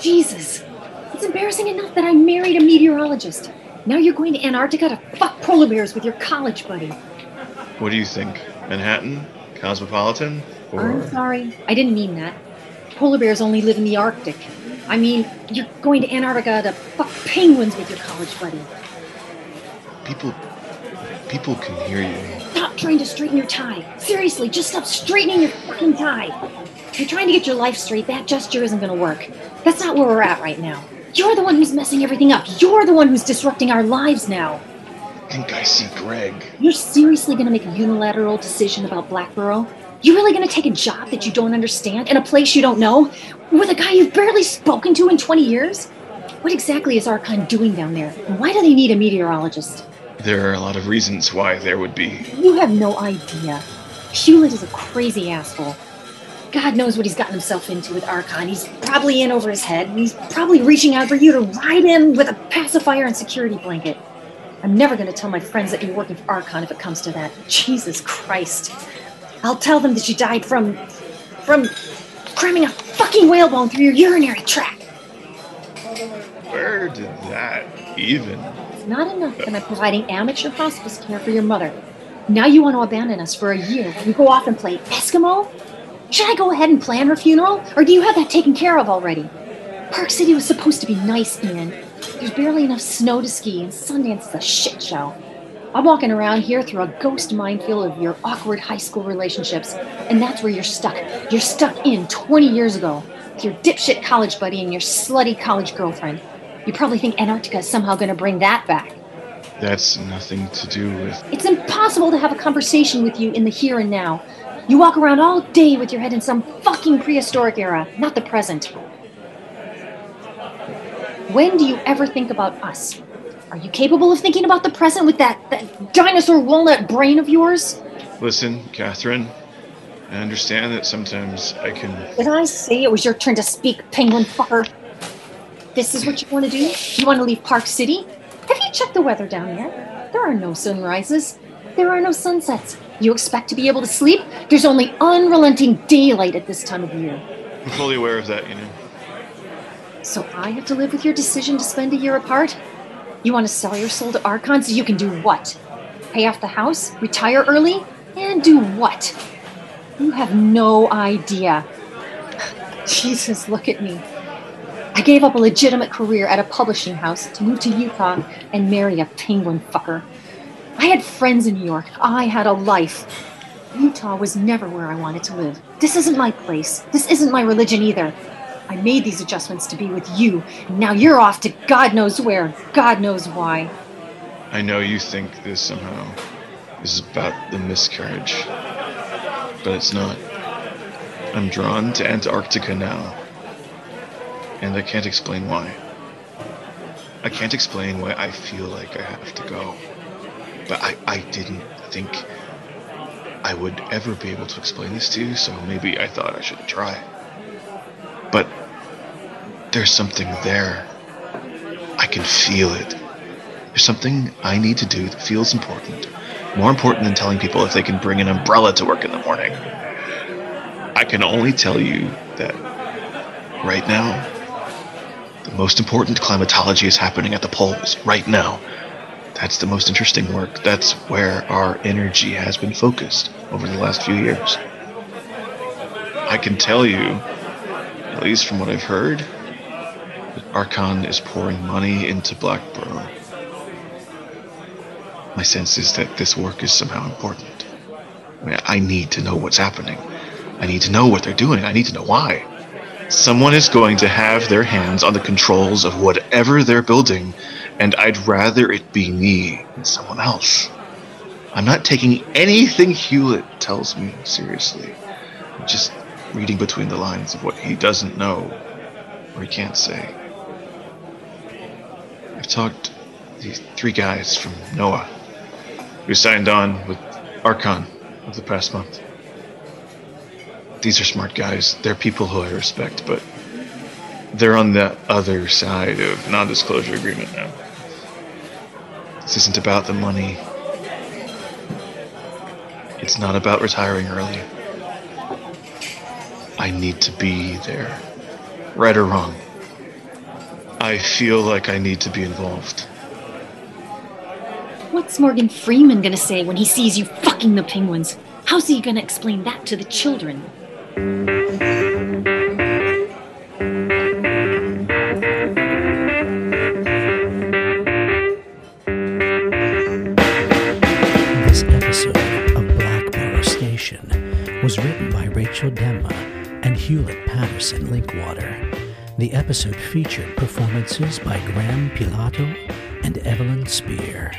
Jesus. It's embarrassing enough that I married a meteorologist. Now you're going to Antarctica to fuck polar bears with your college buddy. What do you think? Manhattan? Cosmopolitan? Or... I'm sorry. I didn't mean that. Polar bears only live in the Arctic. I mean, you're going to Antarctica to fuck penguins with your college buddy. People. People can hear you. Stop trying to straighten your tie. Seriously, just stop straightening your fucking tie. You're trying to get your life straight, that gesture isn't gonna work. That's not where we're at right now. You're the one who's messing everything up. You're the one who's disrupting our lives now. I think I see Greg. You're seriously gonna make a unilateral decision about Blackborough? You really gonna take a job that you don't understand in a place you don't know? With a guy you've barely spoken to in 20 years? What exactly is Archon doing down there? And why do they need a meteorologist? There are a lot of reasons why there would be. You have no idea. Hewlett is a crazy asshole. God knows what he's gotten himself into with Archon. He's probably in over his head. and He's probably reaching out for you to ride in with a pacifier and security blanket. I'm never going to tell my friends that you're working for Archon if it comes to that. Jesus Christ. I'll tell them that you died from. from cramming a fucking whalebone through your urinary tract. Where did that even? Not enough that I'm providing amateur hospice care for your mother. Now you want to abandon us for a year and go off and play Eskimo? Should I go ahead and plan her funeral, or do you have that taken care of already? Park City was supposed to be nice, Ian. There's barely enough snow to ski, and Sundance is a shit show. I'm walking around here through a ghost minefield of your awkward high school relationships, and that's where you're stuck. You're stuck in 20 years ago with your dipshit college buddy and your slutty college girlfriend. You probably think Antarctica is somehow going to bring that back. That's nothing to do with. It's impossible to have a conversation with you in the here and now. You walk around all day with your head in some fucking prehistoric era, not the present. When do you ever think about us? Are you capable of thinking about the present with that, that dinosaur walnut brain of yours? Listen, Catherine. I understand that sometimes I can. Did I say it was your turn to speak, penguin fucker? This is what you want to do? You want to leave Park City? Have you checked the weather down there? There are no sunrises. There are no sunsets. You expect to be able to sleep? There's only unrelenting daylight at this time of year. I'm fully aware of that, you know. So I have to live with your decision to spend a year apart? You want to sell your soul to Archon so you can do what? Pay off the house? Retire early? And do what? You have no idea. Jesus, look at me. I gave up a legitimate career at a publishing house to move to Utah and marry a penguin fucker. I had friends in New York. I had a life. Utah was never where I wanted to live. This isn't my place. This isn't my religion either. I made these adjustments to be with you, now you're off to God knows where, God knows why. I know you think this somehow is about the miscarriage, but it's not. I'm drawn to Antarctica now, and I can't explain why. I can't explain why I feel like I have to go, but I, I didn't think I would ever be able to explain this to you, so maybe I thought I should try. But there's something there. I can feel it. There's something I need to do that feels important. More important than telling people if they can bring an umbrella to work in the morning. I can only tell you that right now, the most important climatology is happening at the poles, right now. That's the most interesting work. That's where our energy has been focused over the last few years. I can tell you, at least from what I've heard, that Archon is pouring money into Blackborough. My sense is that this work is somehow important. I mean, I need to know what's happening. I need to know what they're doing. I need to know why. Someone is going to have their hands on the controls of whatever they're building, and I'd rather it be me than someone else. I'm not taking anything Hewlett tells me seriously. I'm just reading between the lines of what he doesn't know or he can't say. I've talked these three guys from NOAA who signed on with Archon of the past month. These are smart guys. They're people who I respect, but they're on the other side of non-disclosure agreement now. This isn't about the money. It's not about retiring early. I need to be there. Right or wrong. I feel like I need to be involved. What's Morgan Freeman gonna say when he sees you fucking the penguins? How's he gonna explain that to the children? This episode of Black Mirror Station was written by Rachel Demma and Hewlett Patterson Linkwater. The episode featured performances by Graham Pilato and Evelyn Spear.